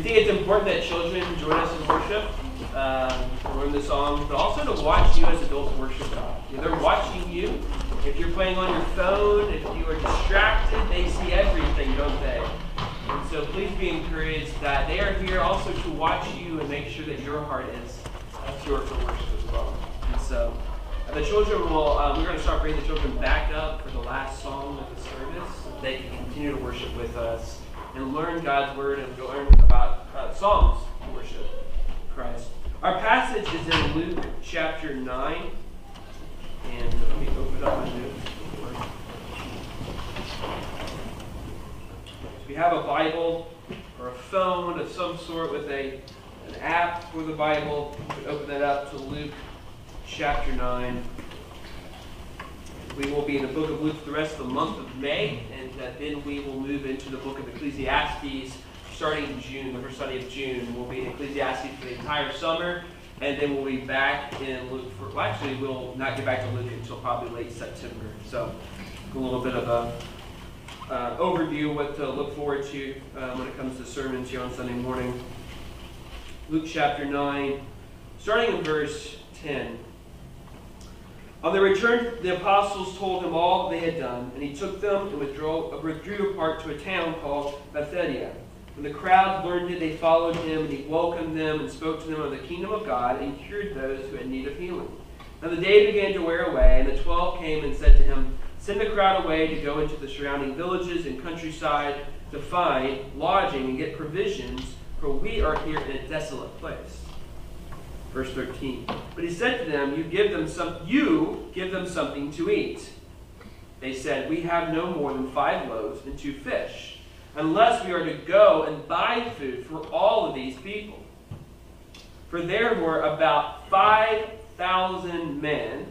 We think it's important that children join us in worship, um, learn the songs, but also to watch you as adults worship God. They're watching you. If you're playing on your phone, if you are distracted, they see everything, don't they? And so please be encouraged that they are here also to watch you and make sure that your heart is pure for worship as well. And so uh, the children will, um, we're going to start bringing the children back up for the last song of the service. They can continue to worship with us and learn God's word and learn about uh, songs worship Christ. Our passage is in Luke chapter 9. And let me open up my notes. If you have a Bible or a phone of some sort with a an app for the Bible, can open that up to Luke chapter 9. We will be in the book of Luke for the rest of the month of May, uh, then we will move into the book of Ecclesiastes starting in June, the first Sunday of June. We'll be in Ecclesiastes for the entire summer, and then we'll be back in Luke for, well, actually, we'll not get back to Luke until probably late September. So, a little bit of a uh, overview of what to look forward to uh, when it comes to sermons here on Sunday morning. Luke chapter 9, starting in verse 10. On their return, the apostles told him all they had done, and he took them and withdrew, apart to a town called Bethsaida. When the crowd learned it, they followed him, and he welcomed them and spoke to them of the kingdom of God and cured those who had need of healing. Now the day began to wear away, and the twelve came and said to him, Send the crowd away to go into the surrounding villages and countryside to find lodging and get provisions, for we are here in a desolate place. Verse 13. But he said to them, You give them some you give them something to eat. They said, We have no more than five loaves and two fish, unless we are to go and buy food for all of these people. For there were about five thousand men.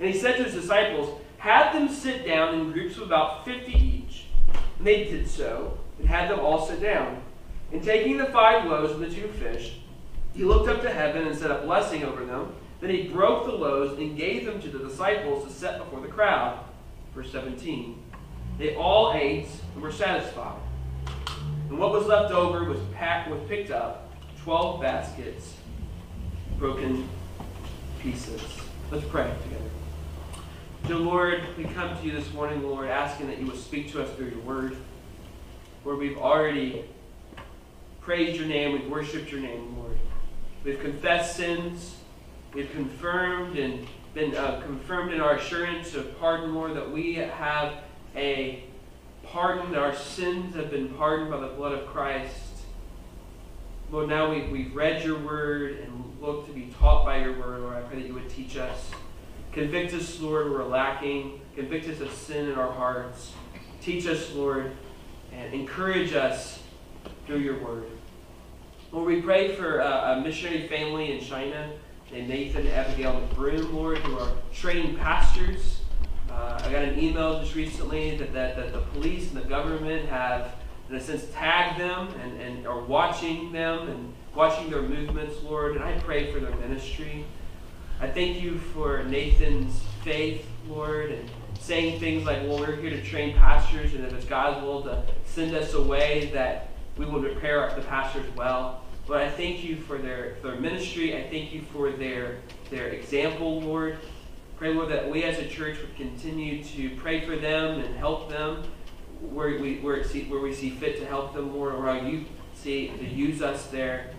And he said to his disciples, Have them sit down in groups of about fifty each. And they did so, and had them all sit down. And taking the five loaves and the two fish, he looked up to heaven and said a blessing over them. Then he broke the loaves and gave them to the disciples to set before the crowd. Verse 17. They all ate and were satisfied. And what was left over was packed was picked up, twelve baskets, broken pieces. Let's pray together. Dear Lord, we come to you this morning, Lord, asking that you would speak to us through your word. Lord, we've already praised your name, we've worshipped your name, Lord. We've confessed sins. We've confirmed and been uh, confirmed in our assurance of pardon, more that we have a pardon. That our sins have been pardoned by the blood of Christ. Lord, now we've, we've read your word and look to be taught by your word, Lord. I pray that you would teach us. Convict us, Lord, where we're lacking. Convict us of sin in our hearts. Teach us, Lord, and encourage us through your word. Lord, we pray for uh, a missionary family in China named Nathan and Abigail McBroom, Lord, who are trained pastors. Uh, I got an email just recently that, that, that the police and the government have, in a sense, tagged them and, and are watching them and watching their movements, Lord. And I pray for their ministry. I thank you for Nathan's faith, Lord, and saying things like, well, we're here to train pastors, and if it's God's will to send us away, that we will prepare the pastors well. But I thank you for their, their ministry. I thank you for their, their example, Lord. Pray, Lord, that we as a church would continue to pray for them and help them where we, where, see, where we see fit to help them, Lord, or how you see to use us there.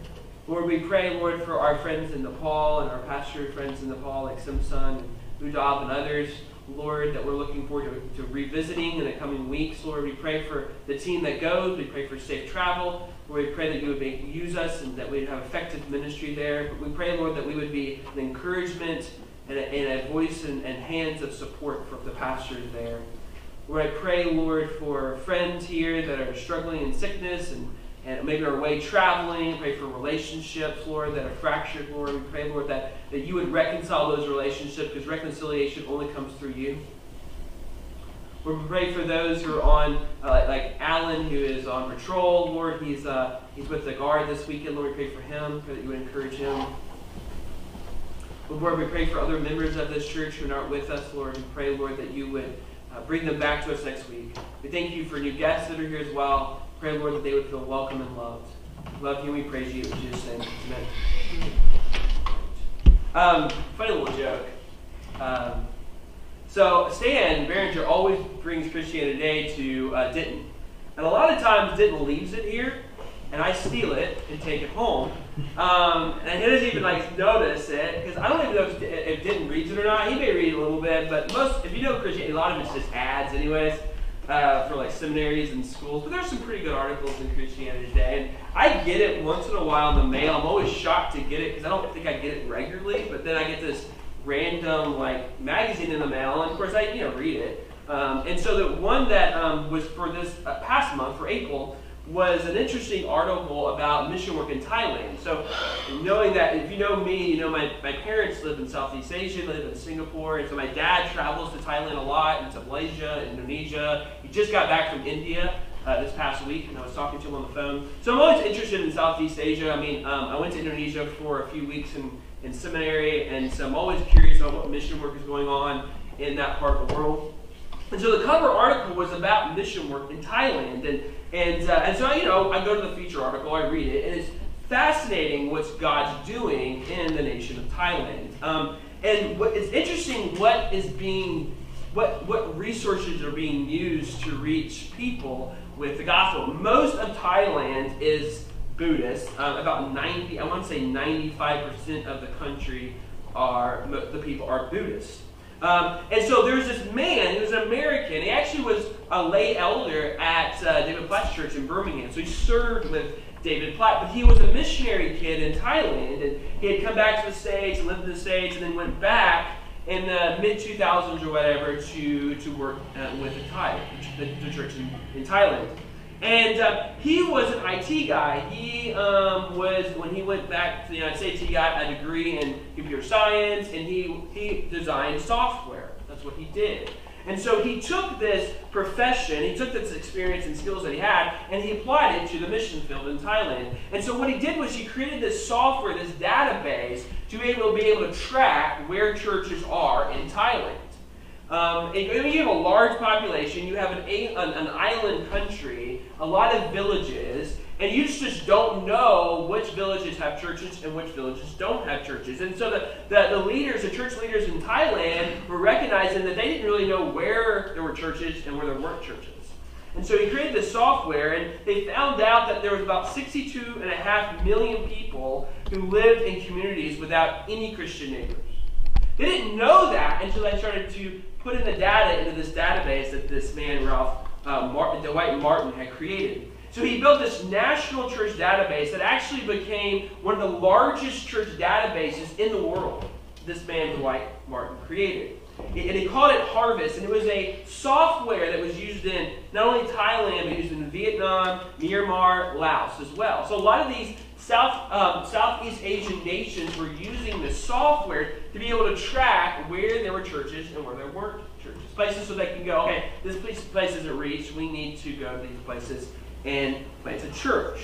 Lord, we pray, Lord, for our friends in Nepal and our pastor friends in Nepal, like Simson and Ujab and others. Lord, that we're looking forward to, to, revisiting in the coming weeks. Lord, we pray for the team that goes. We pray for safe travel. Lord, we pray that you would make, use us and that we'd have effective ministry there. But we pray, Lord, that we would be an encouragement and a, and a voice and, and, hands of support for the pastors there. Lord, I pray, Lord, for friends here that are struggling in sickness and, and maybe are away traveling. Pray for relationships, Lord, that are fractured, Lord. We pray, Lord, that, that you would reconcile those relationships because reconciliation only comes through you. Lord, we pray for those who are on, uh, like Alan, who is on patrol. Lord, he's, uh, he's with the guard this weekend. Lord, we pray for him. Pray that you would encourage him. Lord, we pray for other members of this church who are not with us, Lord. We pray, Lord, that you would uh, bring them back to us next week. We thank you for new guests that are here as well. Pray, Lord, that they would feel welcome and loved. Love you, and we praise you. In Jesus' name, amen. Um, funny little joke. Um, so Stan Behringer always brings Christianity Today to uh, Denton. And a lot of times Denton leaves it here, and I steal it and take it home. Um, and he doesn't even like notice it because I don't even know if, if Denton reads it or not. He may read a little bit, but most, if you know Christianity, a lot of it's just ads, anyways, uh, for like seminaries and schools. But there's some pretty good articles in Christianity Today, and I get it once in a while in the mail. I'm always shocked to get it because I don't think I get it regularly. But then I get this random like magazine in the mail, and of course I you know read it. Um, and so the one that um, was for this uh, past month for April was an interesting article about mission work in Thailand. So knowing that, if you know me, you know my, my parents live in Southeast Asia, live in Singapore, and so my dad travels to Thailand a lot, and to Malaysia, Indonesia. He just got back from India uh, this past week, and I was talking to him on the phone. So I'm always interested in Southeast Asia. I mean, um, I went to Indonesia for a few weeks in, in seminary, and so I'm always curious about what mission work is going on in that part of the world. And so the cover article was about mission work in Thailand, and and, uh, and so, you know, I go to the feature article, I read it, and it's fascinating what's God's doing in the nation of Thailand. Um, and what is interesting, what is being, what, what resources are being used to reach people with the gospel. Most of Thailand is Buddhist. Um, about 90, I want to say 95% of the country are, the people are Buddhist. Um, and so there's this man who's an American. He actually was a lay elder at uh, David Platt's church in Birmingham. So he served with David Platt, but he was a missionary kid in Thailand, and he had come back to the States and lived in the States, and then went back in the mid 2000s or whatever to, to work uh, with the Thai, the, the church in, in Thailand. And uh, he was an IT guy. He um, was, when he went back to the United States, he got a degree in computer science and he, he designed software. That's what he did. And so he took this profession, he took this experience and skills that he had, and he applied it to the mission field in Thailand. And so what he did was he created this software, this database, to be able to be able to track where churches are in Thailand. Um, you have a large population, you have an, an, an, island country, a lot of villages, and you just don't know which villages have churches and which villages don't have churches. And so the, the, the leaders, the church leaders in Thailand, were recognizing that they didn't really know where there were churches and where there weren't churches. And so he created this software, and they found out that there was about 62.5 million people who lived in communities without any Christian neighbors. They didn't know that until they started to put in the data into this database that this man, Ralph uh, Martin, Dwight Martin, had created. So he built this national church database that actually became one of the largest church databases in the world. This man, Dwight Martin, created. And he called it Harvest, and it was a software that was used in not only Thailand, but used in Vietnam, Myanmar, Laos as well. So a lot of these South, um, Southeast Asian nations were using this software to be able to track where there were churches and where there weren't churches. Places so they can go, okay, this place, place isn't reached. We need to go to these places and plant a church.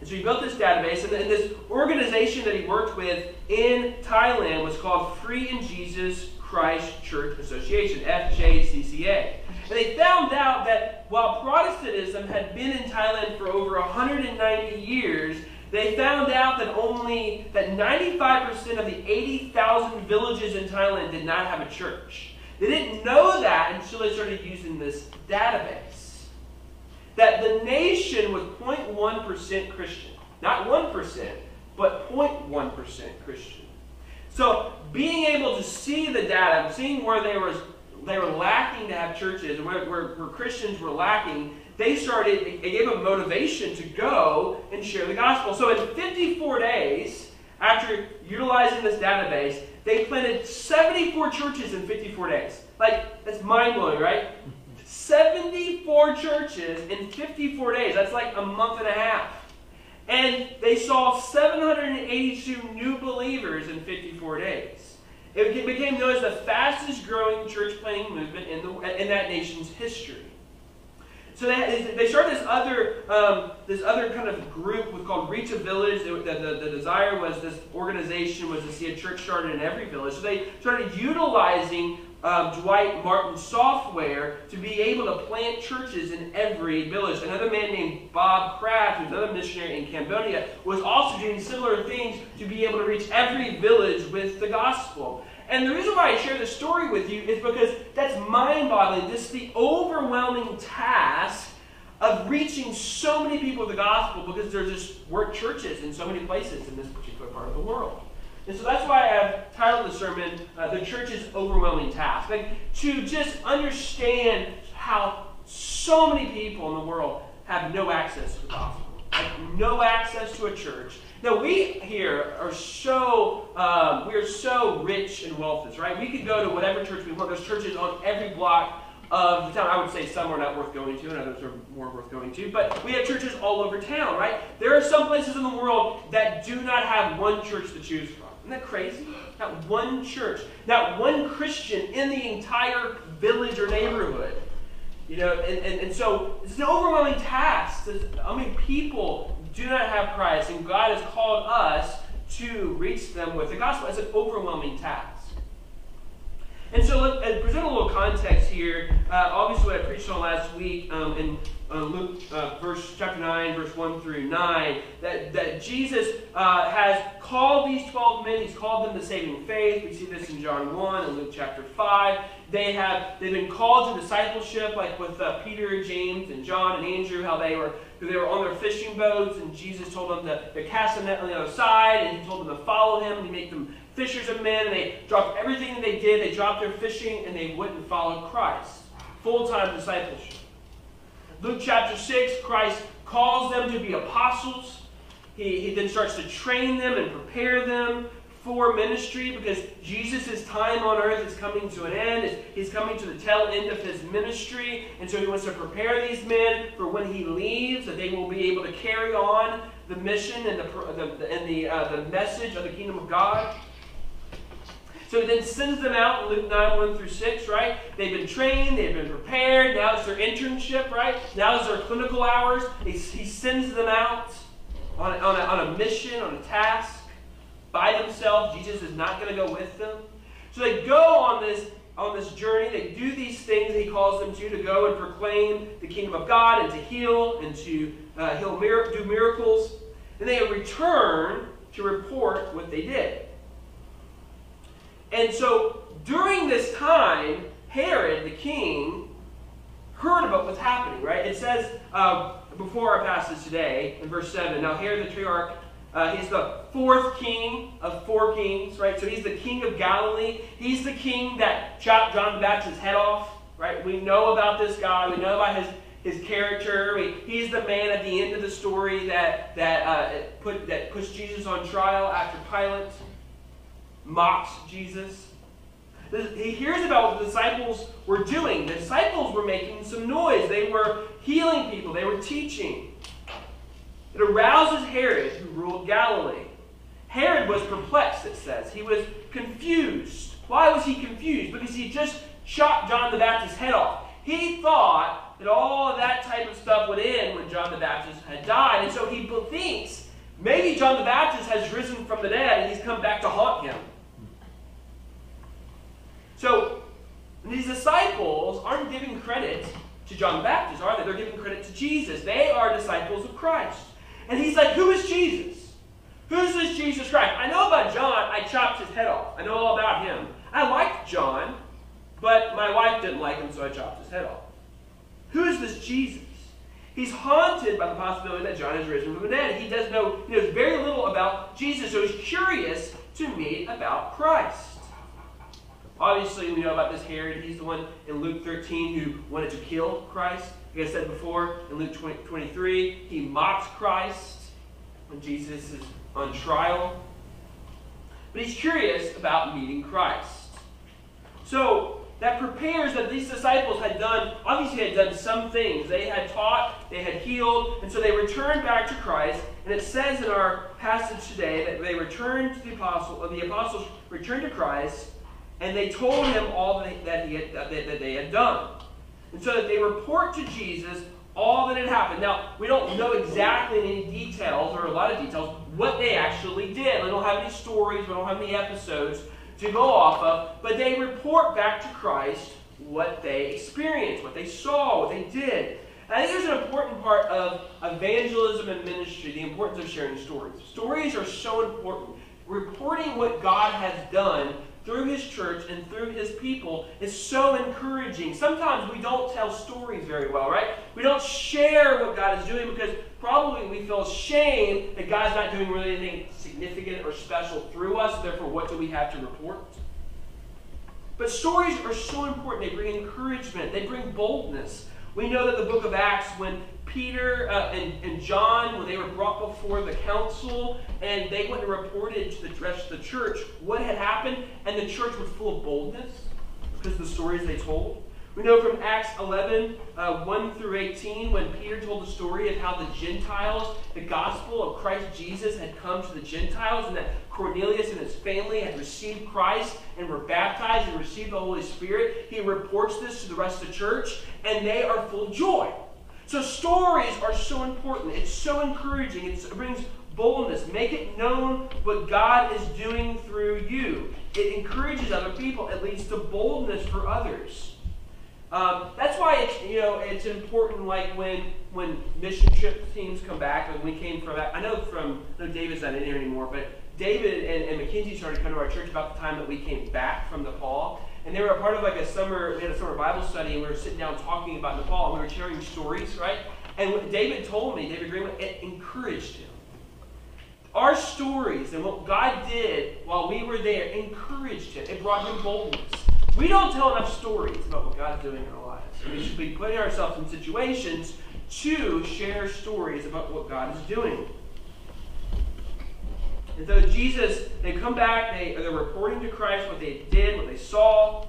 And so he built this database, and, and this organization that he worked with in Thailand was called Free in Jesus Christ Church Association, FJCCA. And they found out that while Protestantism had been in Thailand for over 190 years, they found out that only that 95% of the 80,000 villages in Thailand did not have a church. They didn't know that until they started using this database. That the nation was 0.1% Christian. Not 1%, but 0.1% Christian. So being able to see the data, seeing where there was they were lacking to have churches, where, where, where Christians were lacking, they started, it gave them motivation to go and share the gospel. So in 54 days, after utilizing this database, they planted 74 churches in 54 days. Like, that's mind blowing, right? 74 churches in 54 days. That's like a month and a half. And they saw 782 new believers in 54 days. It became known as the fastest growing church planting movement in, the, in that nation's history. So they, they started this other, um, this other kind of group called Reach a Village. The, the, the desire was this organization was to see a church started in every village. So they started utilizing um, Dwight Martin software to be able to plant churches in every village. Another man named Bob Kraft, who's another missionary in Cambodia, was also doing similar things to be able to reach every village with the gospel. And the reason why I share this story with you is because that's mind boggling. This is the overwhelming task of reaching so many people with the gospel because there just weren't churches in so many places in this particular part of the world. And so that's why I've titled the sermon, uh, The Church's Overwhelming Task. Like, to just understand how so many people in the world have no access to the gospel, like no access to a church. Now, we here are so, um, we are so rich and wealthy, right? We could go to whatever church we want. There's churches on every block of the town. I would say some are not worth going to, and others are more worth going to. But we have churches all over town, right? There are some places in the world that do not have one church to choose from. Isn't that crazy? Not one church, not one Christian in the entire village or neighborhood. You know, and, and, and so it's an overwhelming task. I mean, people do not have Christ, and God has called us to reach them with the gospel. It's an overwhelming task. And so, let, uh, present a little context here. Uh, obviously, what I preached on last week um, in uh, Luke, uh, verse chapter nine, verse one through nine, that that Jesus uh, has called these twelve men. He's called them to saving faith. We see this in John one and Luke chapter five. They have they've been called to discipleship, like with Peter, James, and John and Andrew. How they were they were on their fishing boats, and Jesus told them to, to cast the net on the other side, and he told them to follow him, and he make them fishers of men, and they dropped everything that they did. They dropped their fishing, and they went and followed Christ. Full time discipleship. Luke chapter 6, Christ calls them to be apostles. He, he then starts to train them and prepare them for ministry because Jesus' time on earth is coming to an end. He's coming to the tail end of his ministry. And so he wants to prepare these men for when he leaves, that they will be able to carry on the mission and the, the, and the, uh, the message of the kingdom of God. So he then sends them out in Luke 9, 1 through 6, right? They've been trained, they've been prepared. Now it's their internship, right? Now it's their clinical hours. He, he sends them out on a, on, a, on a mission, on a task, by themselves. Jesus is not going to go with them. So they go on this on this journey. They do these things that he calls them to, to go and proclaim the kingdom of God and to heal and to uh, heal, do miracles. And they return to report what they did. And so during this time, Herod, the king, heard about what's happening, right? It says uh, before our passage today, in verse 7, now Herod the Tetrarch, uh, he's the fourth king of four kings, right? So he's the king of Galilee. He's the king that chopped John the Baptist's head off, right? We know about this guy. We know about his his character. Mean, he's the man at the end of the story that that uh, put that pushed Jesus on trial after Pilate mocks Jesus. He hears about what the disciples were doing. The disciples were making some noise. They were healing people. They were teaching. It arouses Herod, who ruled Galilee. Herod was perplexed, it says. He was confused. Why was he confused? Because he just chopped John the Baptist's head off. He thought that all of that type of stuff would end when John the Baptist had died. And so he thinks maybe John the Baptist has risen from the dead and he's come back to haunt him. So these disciples aren't giving credit to John the Baptist, are they? They're giving credit to Jesus. They are disciples of Christ. And he's like, Who is Jesus? Who's this Jesus Christ? I know about John. I chopped his head off. I know all about him. I liked John, but my wife didn't like him, so I chopped his head off. Who is this Jesus? He's haunted by the possibility that John has risen from the dead. He does know, he knows very little about Jesus, so he's curious to meet about Christ. Obviously, we know about this Herod. He's the one in Luke 13 who wanted to kill Christ. Like I said before, in Luke 20, 23, he mocks Christ when Jesus is on trial. But he's curious about meeting Christ. So, that prepares that these disciples had done, obviously had done some things. They had taught, they had healed, and so they returned back to Christ. And it says in our passage today that they returned to the apostle, the apostles returned to Christ and they told him all that, he had, that, they had done. And so that they report to Jesus all that had happened. Now, we don't know exactly any details, or a lot of details, what they actually did. We don't have any stories, we don't have any episodes. to go off of, but they report back to Christ what they experienced, what they saw, what they did. And I think there's an important part of evangelism and ministry, the importance of sharing stories. Stories are so important. Reporting what God has done through his church and through his people is so encouraging. Sometimes we don't tell stories very well, right? We don't share what God is doing because probably we feel shame that God's not doing really anything significant or special through us. Therefore, what do we have to report? But stories are so important. They bring encouragement, they bring boldness. We know that the book of Acts, when Peter uh, and, and John, when they were brought before the council and they went and reported to the rest of the church what had happened, and the church was full of boldness because of the stories they told. We know from Acts 11, uh, 1 through 18, when Peter told the story of how the Gentiles, the gospel of Christ Jesus had come to the Gentiles, and that Cornelius and his family had received Christ and were baptized and received the Holy Spirit. He reports this to the rest of the church, and they are full of joy. So stories are so important. It's so encouraging. It's, it brings boldness. Make it known what God is doing through you. It encourages other people. It leads to boldness for others. Um, that's why it's you know it's important. Like when when mission trip teams come back, and we came from I know from no David's not in here anymore, but David and, and Mackenzie started coming to our church about the time that we came back from Nepal, and they were a part of like a summer. We had a summer Bible study, and we were sitting down talking about Nepal, and we were sharing stories, right? And David told me, David Greenwood, it encouraged him. Our stories and what God did while we were there encouraged him. It brought him boldness. We don't tell enough stories about what God's doing in our lives. We should be putting ourselves in situations to share stories about what God is doing. And so Jesus, they come back, they, they're reporting to Christ what they did, what they saw,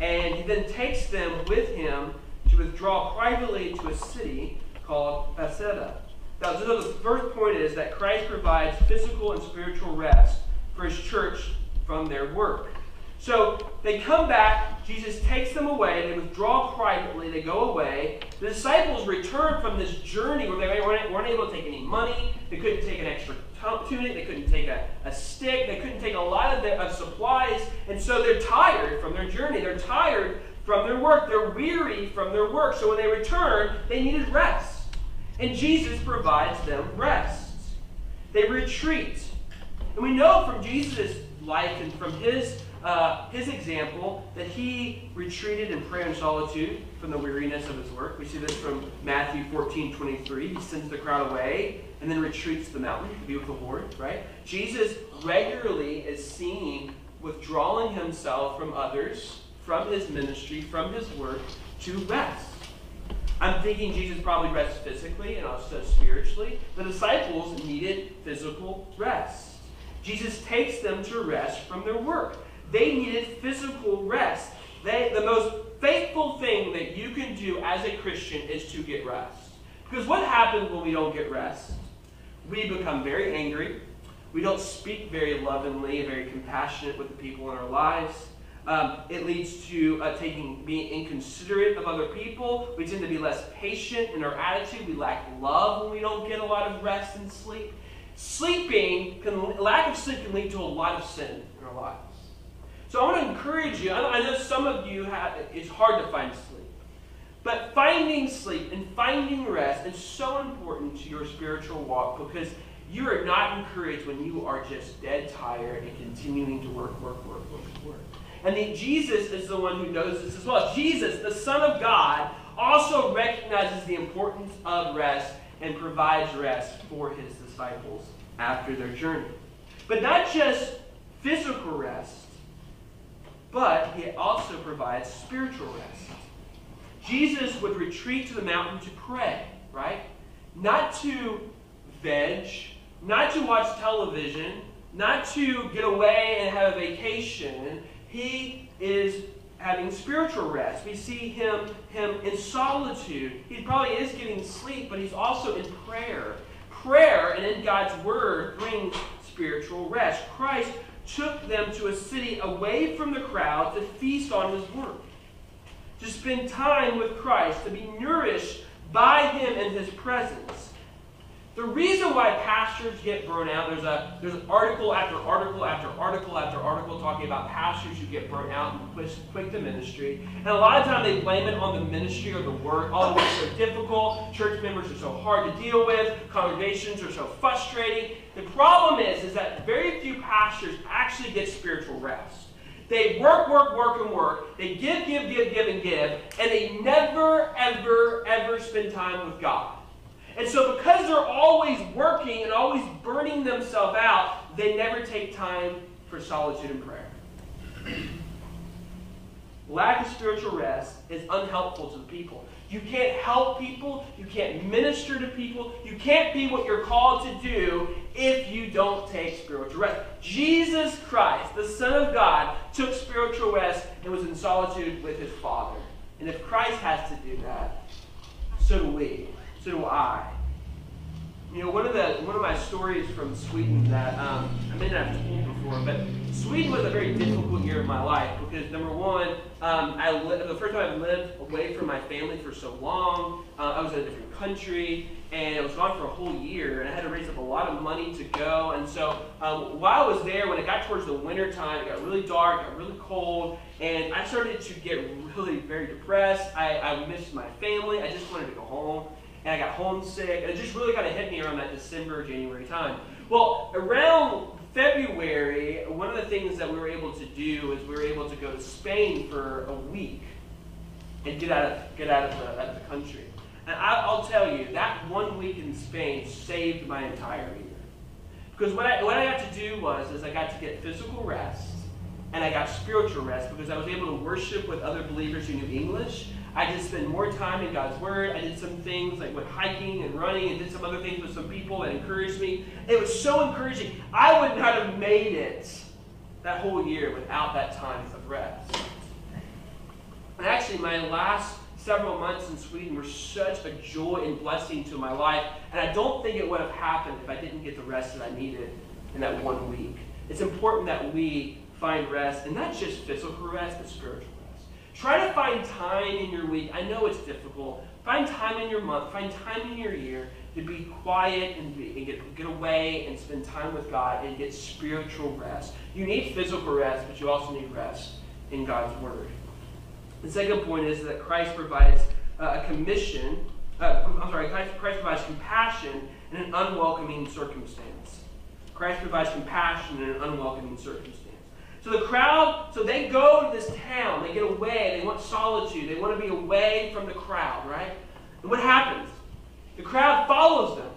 and he then takes them with him to withdraw privately to a city called Bethsaida. Now, so the first point is that Christ provides physical and spiritual rest for his church from their work. So they come back, Jesus takes them away, they withdraw privately, they go away. The disciples return from this journey where they weren't, weren't able to take any money, they couldn't take an extra tunic, they couldn't take a, a stick, they couldn't take a lot of, the, of supplies, and so they're tired from their journey. They're tired from their work, they're weary from their work. So when they return, they needed rest. And Jesus provides them rest. They retreat. And we know from Jesus' life and from his uh, his example that he retreated in prayer and solitude from the weariness of his work. We see this from Matthew 14 23. He sends the crowd away and then retreats to the mountain to be with the Lord, right? Jesus regularly is seen withdrawing himself from others, from his ministry, from his work to rest. I'm thinking Jesus probably rests physically and also spiritually. The disciples needed physical rest. Jesus takes them to rest from their work. They needed physical rest. They, the most faithful thing that you can do as a Christian is to get rest. Because what happens when we don't get rest? We become very angry. We don't speak very lovingly, very compassionate with the people in our lives. Um, it leads to uh, taking being inconsiderate of other people. We tend to be less patient in our attitude. We lack love when we don't get a lot of rest and sleep. Sleeping can lack of sleep can lead to a lot of sin in our lives. So I want to encourage you. I know some of you have, it's hard to find sleep. But finding sleep and finding rest is so important to your spiritual walk because you are not encouraged when you are just dead tired and continuing to work, work, work, work, work. And the, Jesus is the one who knows this as well. Jesus, the Son of God, also recognizes the importance of rest and provides rest for his disciples after their journey. But not just physical rest, but he also provides spiritual rest. Jesus would retreat to the mountain to pray, right? Not to veg, not to watch television, not to get away and have a vacation. He is having spiritual rest. We see him, him in solitude. He probably is getting sleep, but he's also in prayer. Prayer and in God's word brings spiritual rest. Christ took them to a city away from the crowd to feast on his work, to spend time with Christ, to be nourished by him in his presence. The reason why pastors get burnt out, there's a there's article after article after article after article talking about pastors who get burnt out and quit, quit the ministry. And a lot of times they blame it on the ministry or the work. All Oh, it's so difficult. Church members are so hard to deal with. Congregations are so frustrating. The problem is, is that very few pastors actually get spiritual rest. They work, work, work, and work. They give, give, give, give, and give. And they never, ever, ever spend time with God. And so, because they're always working and always burning themselves out, they never take time for solitude and prayer. Lack of spiritual rest is unhelpful to the people. You can't help people, you can't minister to people, you can't be what you're called to do if you don't take spiritual rest. Jesus Christ, the Son of God, took spiritual rest and was in solitude with his Father. And if Christ has to do that, so do we so do I. You know, one of the one of my stories from Sweden that um, I may not have told before, but Sweden was a very difficult year of my life because number one, um, I lived the first time I lived away from my family for so long. Uh, I was in a different country, and I was gone for a whole year, and I had to raise up a lot of money to go. And so um, while I was there, when it got towards the winter time, it got really dark, it got really cold, and I started to get really very depressed. I, I missed my family. I just wanted to go home and I got homesick. And it just really kind of hit me around that December, January time. Well, around February, one of the things that we were able to do is we were able to go to Spain for a week and get out of get out of the, out of the country. And I, will tell you, that one week in Spain saved my entire year. Because what I, what I got to do was is I got to get physical rest and I got spiritual rest because I was able to worship with other believers who knew English. I did spend more time in God's Word. I did some things like went hiking and running and did some other things with some people that encouraged me. It was so encouraging. I would not have made it that whole year without that time of rest. And actually, my last several months in Sweden were such a joy and blessing to my life. And I don't think it would have happened if I didn't get the rest that I needed in that one week. It's important that we find rest, and not just physical rest, but spiritual Try to find time in your week. I know it's difficult. Find time in your month, find time in your year to be quiet and, be, and get, get away and spend time with God and get spiritual rest. You need physical rest, but you also need rest in God's Word. The second point is that Christ provides uh, a commission, uh, I'm sorry, Christ, Christ provides compassion in an unwelcoming circumstance. Christ provides compassion in an unwelcoming circumstance. So the crowd, so they go to this town, they get away, they want solitude, they want to be away from the crowd, right? And what happens? The crowd follows them.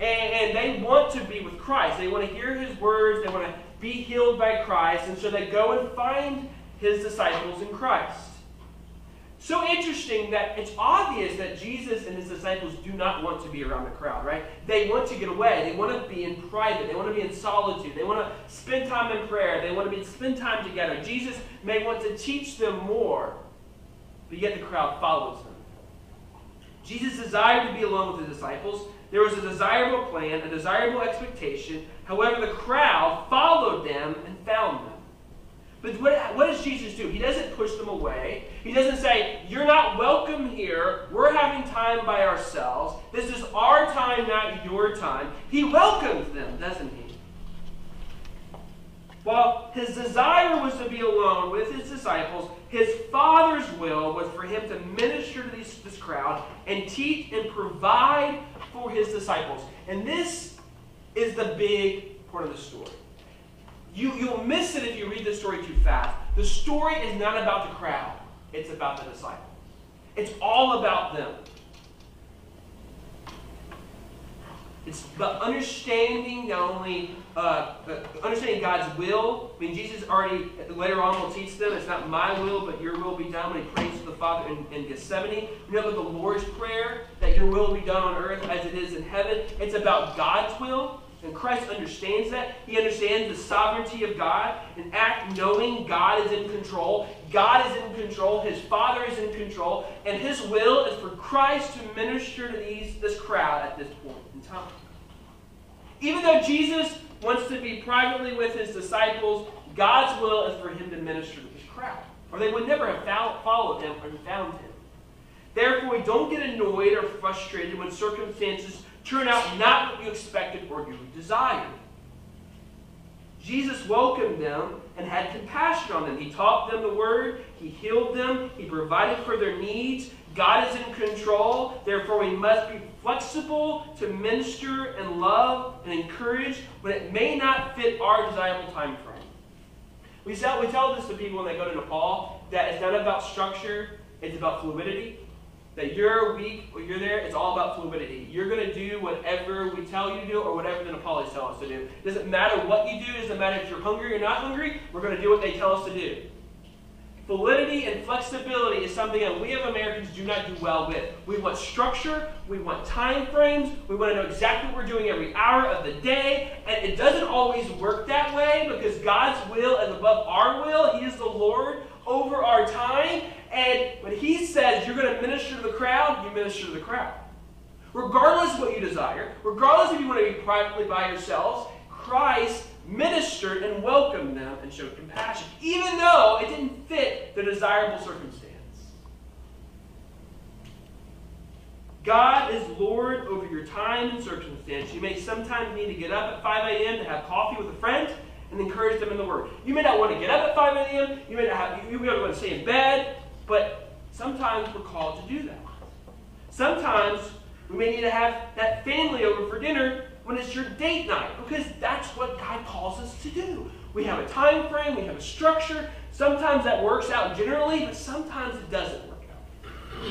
And, and they want to be with Christ. They want to hear his words, they want to be healed by Christ, and so they go and find his disciples in Christ. So interesting that it's obvious that Jesus and his disciples do not want to be around the crowd, right? They want to get away. They want to be in private. They want to be in solitude. They want to spend time in prayer. They want to be, spend time together. Jesus may want to teach them more, but yet the crowd follows them. Jesus desired to be alone with his disciples. There was a desirable plan, a desirable expectation. However, the crowd followed them and found them. But what, what does Jesus do? He doesn't push them away. He doesn't say, You're not welcome here. We're having time by ourselves. This is our time, not your time. He welcomes them, doesn't he? While his desire was to be alone with his disciples, his Father's will was for him to minister to these, this crowd and teach and provide for his disciples. And this is the big part of the story. You, you'll miss it if you read the story too fast. The story is not about the crowd, it's about the disciples. It's all about them. It's about understanding not only uh, understanding God's will. I mean, Jesus already later on will teach them it's not my will, but your will be done when he prays to the Father in, in Gethsemane. Remember the Lord's Prayer that your will be done on earth as it is in heaven. It's about God's will. And Christ understands that. He understands the sovereignty of God and act knowing God is in control. God is in control. His Father is in control. And his will is for Christ to minister to these, this crowd at this point in time. Even though Jesus wants to be privately with his disciples, God's will is for him to minister to this crowd. Or they would never have followed him or found him. Therefore, we don't get annoyed or frustrated when circumstances turn out not what you expected or you desired. Jesus welcomed them and had compassion on them. He taught them the word, He healed them, He provided for their needs. God is in control, therefore, we must be flexible to minister and love and encourage when it may not fit our desirable time frame. We tell, we tell this to people when they go to Nepal that it's not about structure, it's about fluidity. That you're weak or you're there, it's all about fluidity. You're going to do whatever we tell you to do or whatever the Nepalis tell us to do. It doesn't matter what you do, it doesn't matter if you're hungry or not hungry, we're going to do what they tell us to do. Fluidity and flexibility is something that we as Americans do not do well with. We want structure, we want time frames, we want to know exactly what we're doing every hour of the day, and it doesn't always work that way because God's will is above our will. He is the Lord over our time, and when he says you're going to minister to the crowd, you minister to the crowd. Regardless of what you desire, regardless if you want to be privately by yourselves, Christ ministered and welcomed them and showed compassion, even though it didn't fit the desirable circumstance. God is Lord over your time and circumstance. You may sometimes need to get up at 5 a.m. to have coffee with a friend and encourage them in the Word. You may not want to get up at 5 a.m. You may not have, you may not want to stay in bed. But sometimes we're called to do that. Sometimes we may need to have that family over for dinner when it's your date night because that's what God calls us to do. We have a time frame, we have a structure. Sometimes that works out generally, but sometimes it doesn't work out.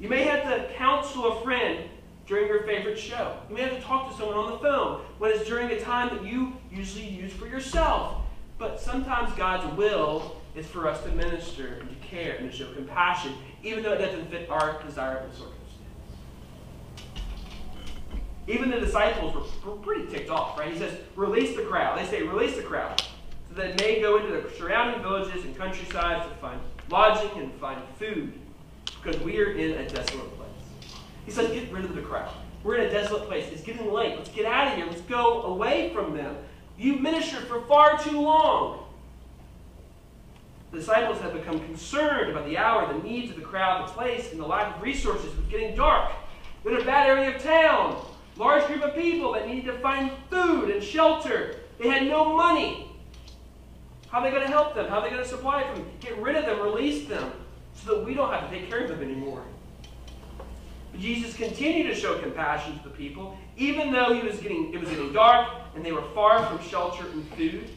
You may have to counsel a friend during your favorite show. You may have to talk to someone on the phone when it's during a time that you usually use for yourself. But sometimes God's will is for us to minister and to care and to show compassion, even though it doesn't fit our desirable circumstance. Even the disciples were, pretty ticked off, right? He says, release the crowd. They say, release the crowd. So that they may go into the surrounding villages and countrysides to find lodging and find food, because we are in a desolate place. He says, get rid of the crowd. We're in a desolate place. It's getting late. Let's get out of here. Let's go away from them. You ministered for far too long. The disciples have become concerned about the hour, the needs of the crowd, the place, and the lack of resources. It was getting dark. They're in a bad area of town. Large group of people that needed to find food and shelter. They had no money. How are they going to help them? How are they going to supply them? Get rid of them, release them, so that we don't have to take care of them anymore. Jesus continued to show compassion to the people, even though he was getting, it was getting dark and they were far from shelter and food.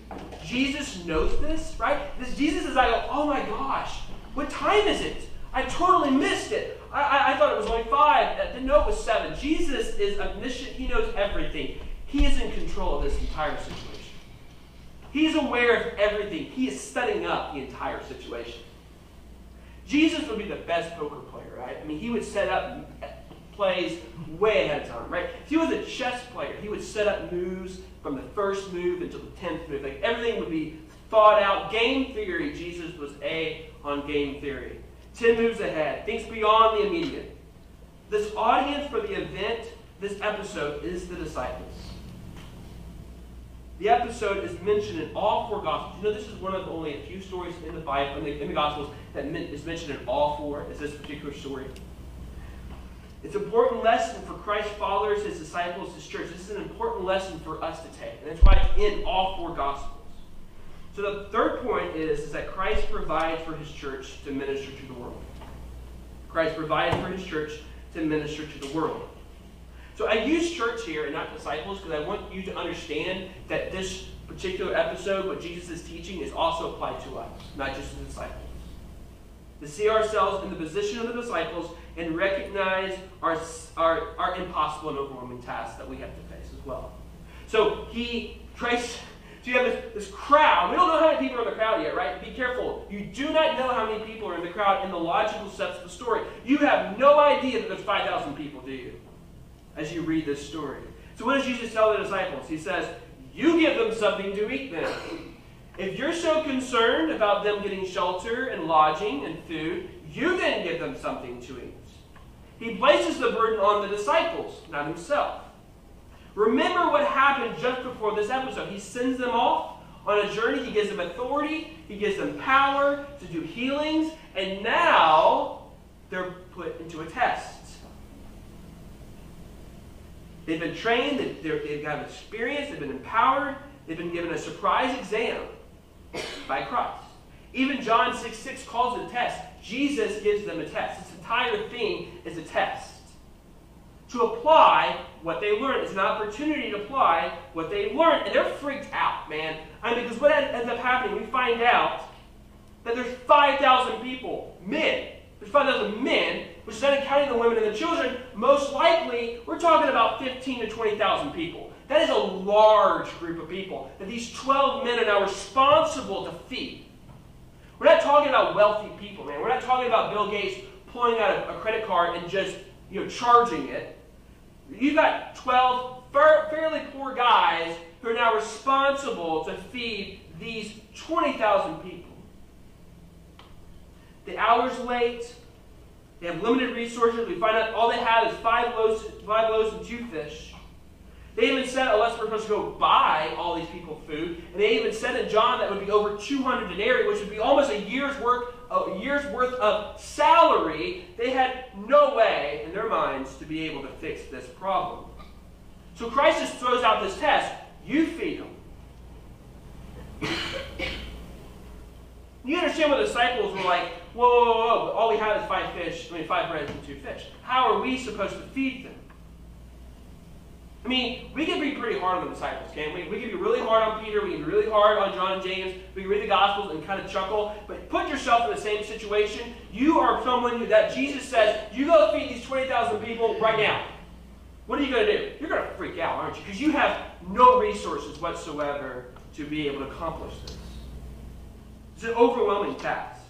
Jesus knows this, right? This Jesus is like, oh my gosh, what time is it? I totally missed it. I, I, I thought it was only five. Uh, I didn't know it was seven. Jesus is omniscient. He knows everything. He is in control of this entire situation. He's aware of everything. He is setting up the entire situation. Jesus would be the best poker player, right? I mean, he would set up plays way ahead of time, right? If he was a chess player, he would set up moves from the first move until the tenth move. Like everything would be thought out. Game theory, Jesus was A on game theory. Ten moves ahead, thinks beyond the immediate. This audience for the event, this episode, is the disciples. The episode is mentioned in all four Gospels. You know, this is one of only a few stories in the Bible, in the, in the Gospels, that is mentioned in all four, is this particular story. It's an important lesson for Christ's followers, his disciples, his church. This is an important lesson for us to take. And that's why it's in all four Gospels. So the third point is, is that Christ provides for his church to minister to the world. Christ provides for his church to minister to the world. So I use church here and not disciples because I want you to understand that this particular episode, what Jesus is teaching, is also applied to us, not just the disciples. To see ourselves in the position of the disciples and recognize our, our, our impossible and overwhelming tasks that we have to face as well. So he tries, so you have this, this crowd. We don't know how many people are in the crowd yet, right? Be careful. You do not know how many people are in the crowd in the logical steps of the story. You have no idea that there's 5,000 people, do you? as you read this story. So, what does Jesus tell the disciples? He says, You give them something to eat then. If you're so concerned about them getting shelter and lodging and food, you then give them something to eat. He places the burden on the disciples, not himself. Remember what happened just before this episode. He sends them off on a journey. He gives them authority. He gives them power to do healings. And now they're put into a test. They've been trained, they've, got experience, they've been empowered, they've been given a surprise exam by Christ. Even John 6 6 calls it a test. Jesus gives them a test. This entire thing is a test. To apply what they learned. It's an opportunity to apply what they learned. And they're freaked out, man. I mean, because what ends up happening, we find out that there's 5,000 people, men. There's 5,000 men, which is not counting the women and the children. Most likely, we're talking about 15 to 20,000 people. That is a large group of people that these 12 men are now responsible to feed. We're not talking about wealthy people, man. We're not talking about Bill Gates pulling out a, a credit card and just you know charging it. You've got 12 fairly poor guys who are now responsible to feed these 20,000 people. The hour's late. They have limited resources. We find out all they have is five loaves, five loaves and two fish. They even said, oh, unless we're supposed to go buy all these people food, and they even said in John that would be over 200 denarii, which would be almost a year's work, a year's worth of salary. They had no way in their minds to be able to fix this problem. So Christ just throws out this test: you feed them. You understand what the disciples were like, whoa, whoa, whoa, all we have is five fish, I mean five breads and two fish. How are we supposed to feed them? I mean, we can be pretty hard on the disciples, can't we? We can be really hard on Peter, we can be really hard on John and James, we can read the Gospels and kind of chuckle, but put yourself in the same situation. You are someone who, that Jesus says, you go feed these 20,000 people right now. What are you going to do? You're going to freak out, aren't you? Because you have no resources whatsoever to be able to accomplish this. It's an overwhelming task.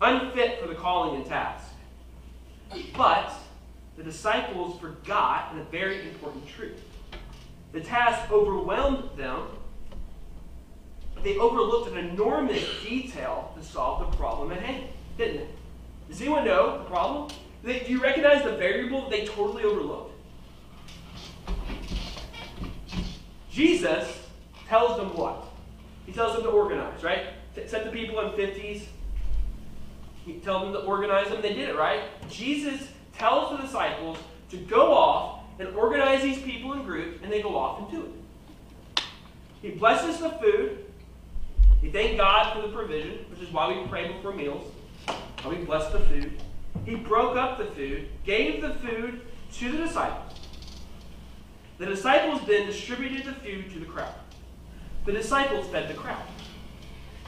Unfit for the calling and task. But the disciples forgot a very important truth. The task overwhelmed them, they overlooked an enormous detail to solve the problem at hand, didn't it? Does anyone know the problem? Do you recognize the variable they totally overlooked? Jesus tells them what? He tells them to organize, right? Set the people in 50s. He tells them to organize them. They did it, right? Jesus tells the disciples to go off and organize these people in groups, and they go off and do it. He blesses the food. He thanked God for the provision, which is why we pray before meals. Why we bless the food. He broke up the food, gave the food to the disciples. The disciples then distributed the food to the crowd the disciples fed the crowd.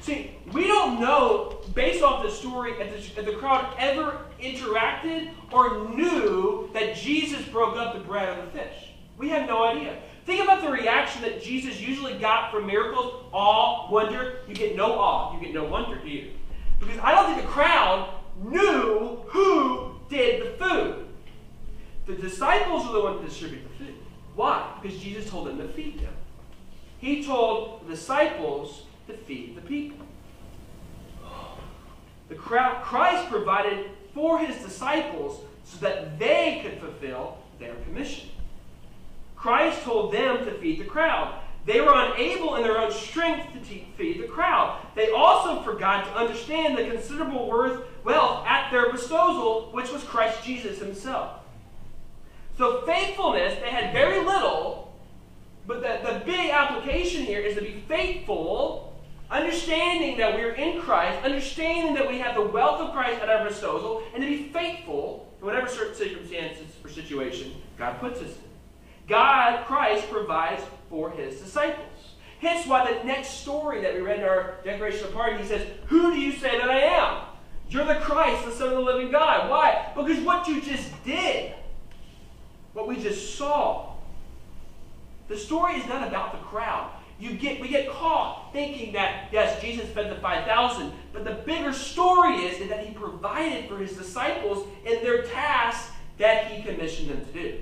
See, we don't know, based off the story, if the, if the crowd ever interacted or knew that Jesus broke up the bread or the fish. We have no idea. Think about the reaction that Jesus usually got from miracles awe, wonder. You get no awe, you get no wonder, you? Because I don't think the crowd knew who did the food. The disciples were the ones to distribute the food. Why? Because Jesus told them to feed them. He told the disciples to feed the people. The crowd, Christ provided for his disciples so that they could fulfill their commission. Christ told them to feed the crowd. They were unable in their own strength to feed the crowd. They also forgot to understand the considerable worth, wealth at their disposal, which was Christ Jesus himself. So faithfulness, they had very little, but the, the big application here is to be faithful, understanding that we're in Christ, understanding that we have the wealth of Christ at our disposal, and to be faithful in whatever circumstances or situation God puts us in. God, Christ, provides for his disciples. Hence why the next story that we read in our Declaration of Pardon, he says, Who do you say that I am? You're the Christ, the Son of the living God. Why? Because what you just did, what we just saw, the story is not about the crowd. You get, we get caught thinking that, yes, Jesus fed the 5,000, but the bigger story is, that he provided for his disciples in their tasks that he commissioned them to do.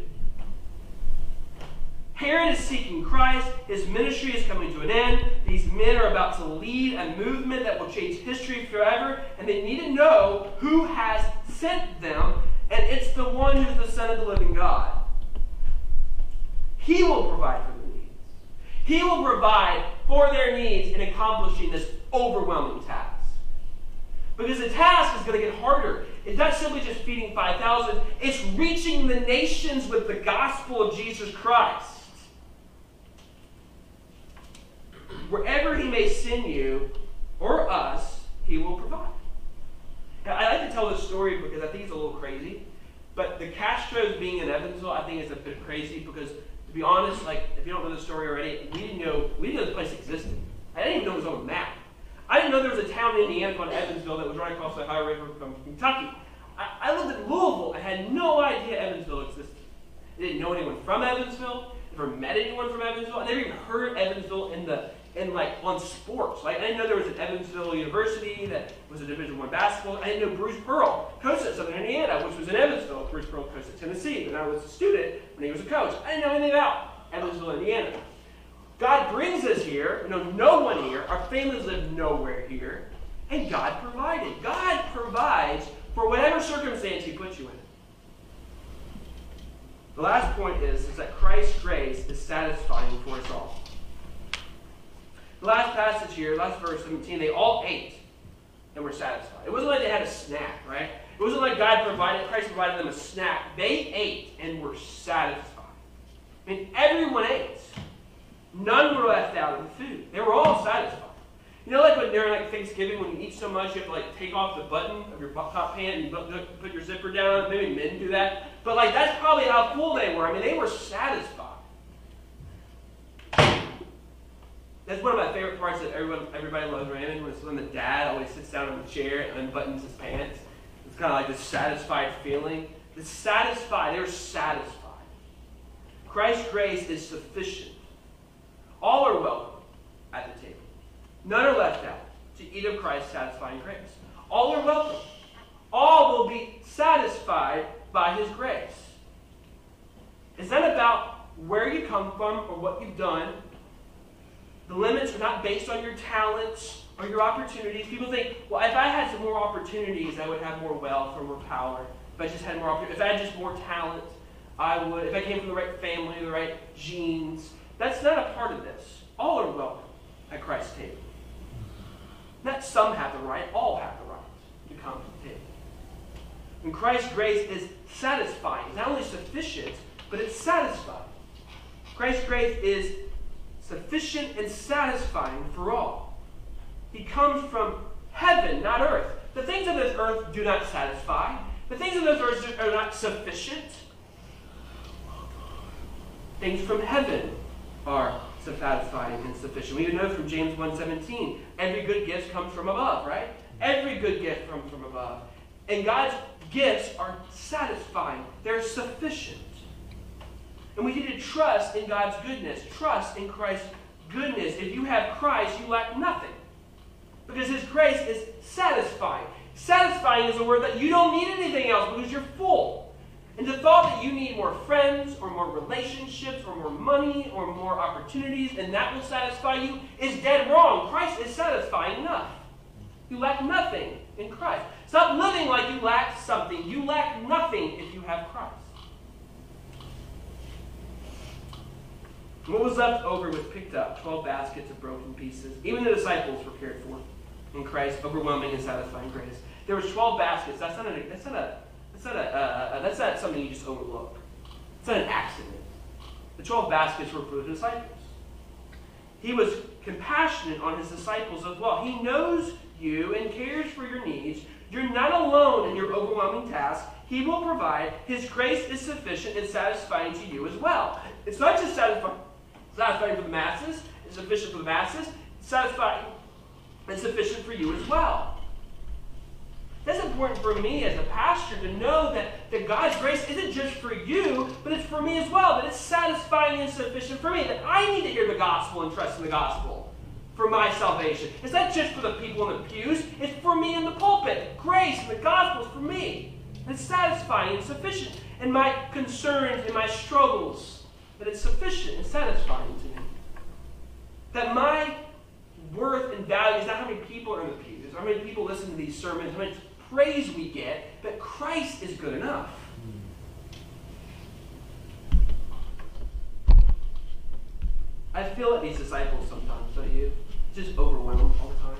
Herod is seeking Christ. His ministry is coming to an end. These men are about to lead a movement that will change history forever, and they need to know who has sent them, and it's the one who's the Son of the living God. He will provide for needs. He will provide for their needs in accomplishing this overwhelming task. Because the task is going to get harder. It's not simply just feeding 5,000, it's reaching the nations with the gospel of Jesus Christ. Wherever he may send you or us, he will provide. Now, I like to tell this story because I think it's a little crazy. But the Castros being in Evansville, I think is a bit crazy because, to be honest, like if you don't know the story already, we didn't know we didn't know the place existed. I didn't even know it was on a map. I didn't know there was a town in Indiana called Evansville that was right across the Ohio River from Kentucky. I, I lived in Louisville and had no idea Evansville existed. I didn't know anyone from Evansville. Never met anyone from Evansville. I never even heard Evansville in the in like on sports. Like I didn't know there was an Evansville University that was a Division One basketball. I didn't know Bruce Pearl coached at Southern Indiana, which was in Evansville. Bruce Pearl coached at Tennessee when I was a student when he was a coach. I didn't know anything about Evansville, Indiana. God brings us here. We know no one here. Our families live nowhere here. And God provided. God provides for whatever circumstance He puts you in. The last point is, is that Christ's grace is satisfying for us all. The last passage here, last verse 17, they all ate and were satisfied. It wasn't like they had a snack, right? It wasn't like God provided, Christ provided them a snack. They ate and were satisfied. I mean, everyone ate. None were left out of the food. They were all satisfied. You know, like when during like Thanksgiving, when you eat so much, you have to like take off the button of your top pant and put your zipper down. Maybe men do that, but like that's probably how full they were. I mean, they were satisfied. That's one of my favorite parts that everyone, everybody loves Raymond was when the dad always sits down in the chair and unbuttons his pants. It's kind of like this satisfied feeling. The satisfied, they're satisfied. Christ's grace is sufficient. All are welcome at the table. None are left out to eat of Christ's satisfying grace. All are welcome. All will be satisfied by his grace. Is that about where you come from or what you've done the limits are not based on your talents or your opportunities. People think, well, if I had some more opportunities, I would have more wealth or more power. If I just had more opportunities, if I had just more talent, I would. If I came from the right family, the right genes. That's not a part of this. All are welcome at Christ's table. Not some have the right, all have the right to come to the table. And Christ's grace is satisfying. It's not only sufficient, but it's satisfying. Christ's grace is sufficient and satisfying for all. He comes from heaven, not earth. The things of this earth do not satisfy. The things of this earth are not sufficient. Things from heaven are satisfying and sufficient. We even know from James 1.17, every good gift comes from above, right? Every good gift comes from above. And God's gifts are satisfying. They're sufficient. And we need to trust in God's goodness, trust in Christ's goodness. If you have Christ, you lack nothing. Because His grace is satisfying. Satisfying is a word that you don't need anything else because you're full. And the thought that you need more friends or more relationships or more money or more opportunities and that will satisfy you is dead wrong. Christ is satisfying enough. You lack nothing in Christ. Stop living like you lack something. You lack nothing if you have Christ. What was left over was picked up 12 baskets of broken pieces. Even the disciples were cared for in Christ's overwhelming and satisfying grace. There was 12 baskets. That's not a, that's not a, that's not a, uh, uh, that's not something you just overlook. It's not an accident. The 12 baskets were for the disciples. He was compassionate on his disciples as well. He knows you and cares for your needs. You're not alone in your overwhelming task. He will provide. His grace is sufficient and satisfying to you as well. It's not just satisfying satisfying for the masses, it's sufficient for the masses, satisfying and sufficient for you as well. That's important for me as a pastor to know that, that God's grace isn't just for you, but it's for me as well, that it's satisfying and sufficient for me, that I need to hear the gospel and trust in the gospel for my salvation. It's not just for the people in the pews, it's for me in the pulpit. Grace and the gospel is for me. It's satisfying and sufficient. And my concerns and my struggles that it's sufficient and satisfying to me. That my worth and value is not how many people are in the pews, how many people listen to these sermons, how much praise we get, but Christ is good enough. I feel like these disciples sometimes, don't you? Just overwhelmed all the time.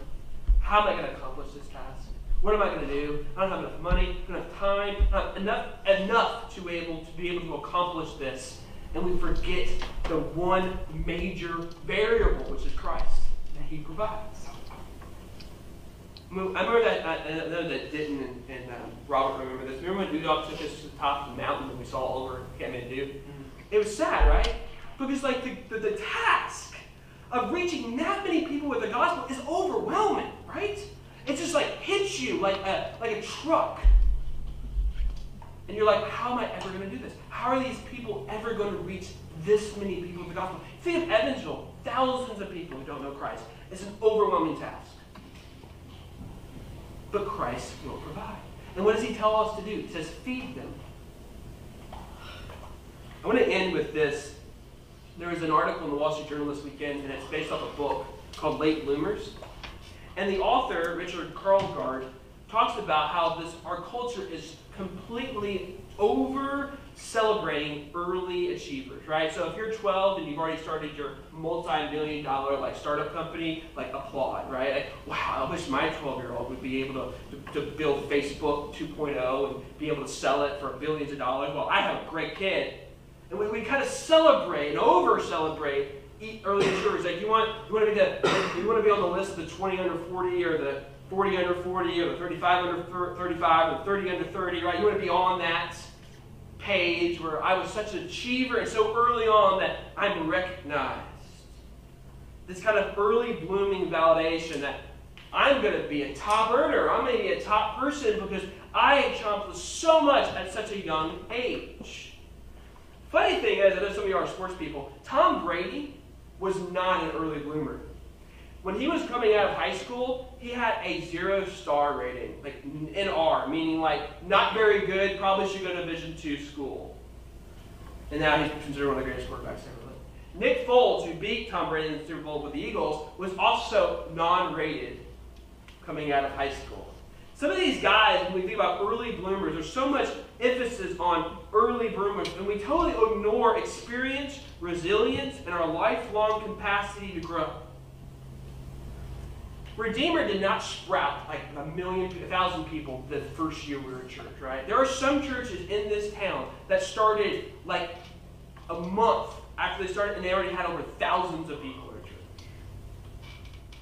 How am I going to accomplish this task? What am I going to do? I don't have enough money, enough time, enough, enough to able to be able to accomplish this. And we forget the one major variable, which is Christ, that He provides. I remember that, I know that Denton and, and um, Robert remember this. Remember when Udop took us to the top of the mountain and we saw all over Kathmandu? Mm-hmm. It was sad, right? Because like the, the, the task of reaching that many people with the gospel is overwhelming, right? It just like hits you like a, like a truck. And you're like, how am I ever going to do this? How are these people ever going to reach this many people with the gospel? Think of Evansville, thousands of people who don't know Christ. It's an overwhelming task. But Christ will provide. And what does he tell us to do? He says, feed them. I want to end with this. There was an article in the Wall Street Journal this weekend, and it's based off a book called Late Bloomers. And the author, Richard Karlgaard, talks about how this our culture is completely over celebrating early achievers, right? So if you're 12 and you've already started your multi-million dollar like startup company, like applaud, right? Like, wow, I wish my 12-year-old would be able to, to, to, build Facebook 2.0 and be able to sell it for billions of dollars. Well, I have a great kid. And we, we kind of celebrate and over-celebrate early achievers. Like you want, you want to be the, you want to be on the list of the 20 under 40 or the 40 under 40 or the 35 under 35 or 30 under 30, right? You want to be on that page where I was such an achiever and so early on that I'm recognized. This kind of early blooming validation that I'm going to be a top earner. I'm going to be a top person because I accomplished so much at such a young age. Funny thing is, I know some of you are sports people, Tom Brady was not an early bloomer. When he was coming out of high school, he had a zero star rating, like NR, meaning like not very good, probably should go to Division two school. And now he's considered one of the greatest quarterbacks ever lived. Nick Foles, who beat Tom Brady in the Super Bowl with the Eagles, was also non-rated coming out of high school. Some of these guys, when we think about early bloomers, there's so much emphasis on early bloomers, and we totally ignore experience, resilience, and our lifelong capacity to grow. Redeemer did not sprout like a million, a thousand people the first year we were in church, right? There are some churches in this town that started like a month after they started, and they already had over thousands of people in church.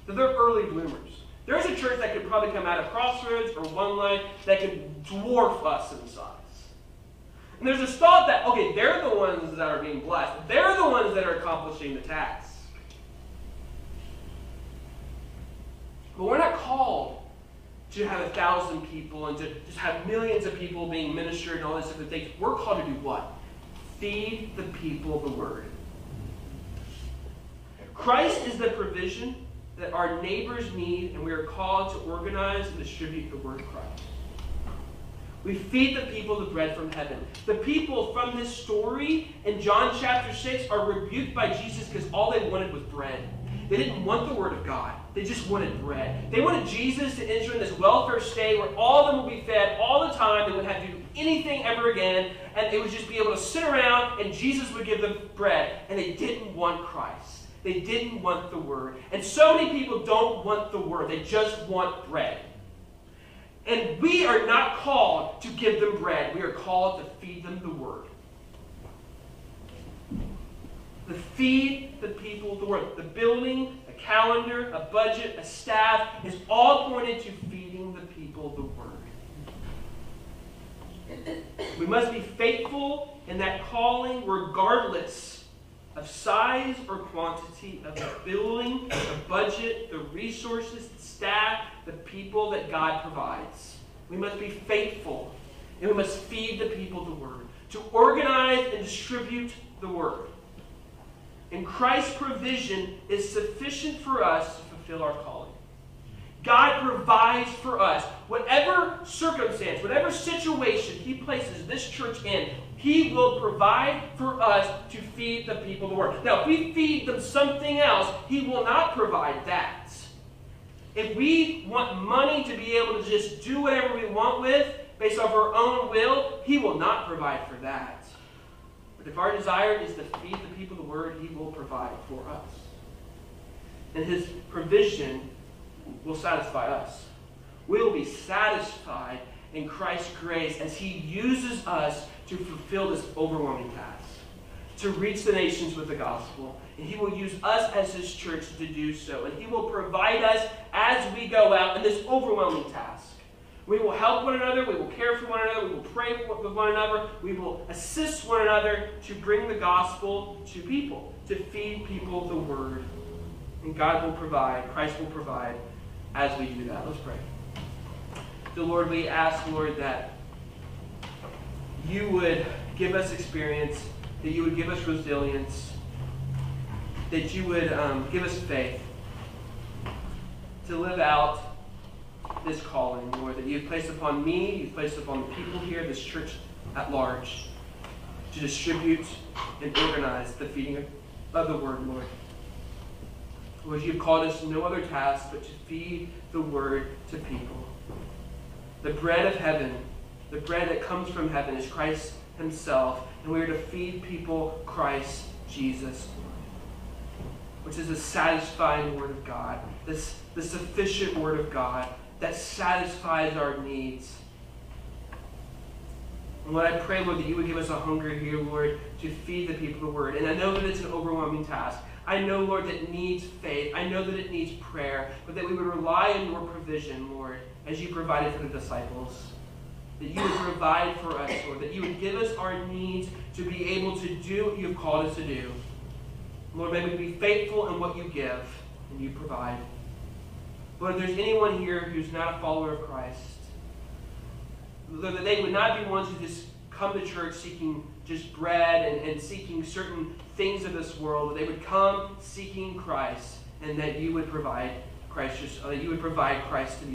So they're early bloomers. There's a church that could probably come out of Crossroads or One Life that could dwarf us in size. And there's this thought that, okay, they're the ones that are being blessed. They're the ones that are accomplishing the task. But we're not called to have a thousand people and to just have millions of people being ministered and all these different things. We're called to do what? Feed the people the word. Christ is the provision that our neighbors need, and we are called to organize and distribute the word of Christ. We feed the people the bread from heaven. The people from this story in John chapter 6 are rebuked by Jesus because all they wanted was bread. They didn't want the word of God. They just wanted bread. They wanted Jesus to enter in this welfare state where all of them would be fed all the time. They wouldn't have to do anything ever again. And they would just be able to sit around and Jesus would give them bread. And they didn't want Christ. They didn't want the word. And so many people don't want the word. They just want bread. And we are not called to give them bread. We are called to feed them the word. To feed the people the word. The building calendar, a budget, a staff is all pointed to feeding the people the word. We must be faithful in that calling regardless of size or quantity of the building, the budget, the resources, the staff, the people that God provides. We must be faithful and we must feed the people the word, to organize and distribute the word. And Christ's provision is sufficient for us to fulfill our calling. God provides for us whatever circumstance, whatever situation He places this church in, He will provide for us to feed the people the word. Now, if we feed them something else, He will not provide that. If we want money to be able to just do whatever we want with based off our own will, He will not provide for that. If our desire is to feed the people the word, he will provide for us. And his provision will satisfy us. We will be satisfied in Christ's grace as He uses us to fulfill this overwhelming task to reach the nations with the gospel. And He will use us as His church to do so. And He will provide us as we go out in this overwhelming task. We will help one another. We will care for one another. We will pray with one another. We will assist one another to bring the gospel to people, to feed people the word. And God will provide, Christ will provide as we do that. Let's pray. The Lord, we ask, Lord, that you would give us experience, that you would give us resilience, that you would um, give us faith to live out this calling, Lord, that you've placed upon me, you've placed upon the people here, this church at large, to distribute and organize the feeding of, the word, Lord. Lord, you've called us no other task but to feed the word to people. The bread of heaven, the bread that comes from heaven, is Christ Himself, and we are to feed people Christ Jesus, which is the satisfying Word of God, this, the sufficient Word of God that satisfies our needs. And Lord, I pray, Lord, that you would give us a hunger here, Lord, to feed the people the Word. And I know that it's an overwhelming task. I know, Lord, that it needs faith. I know that it needs prayer, but that we would rely on your provision, Lord, as you provided for the disciples. That you would provide for us, Lord. That you would give us our needs to be able to do what you've called us to do. Lord, may we be faithful in what you give and you provide. Lord, if there's anyone here who's not a follower of Christ, that they would not be ones who just come to church seeking just bread and, and seeking certain things of this world. They would come seeking Christ, and that you would provide Christ, just, uh, that you would provide Christ to.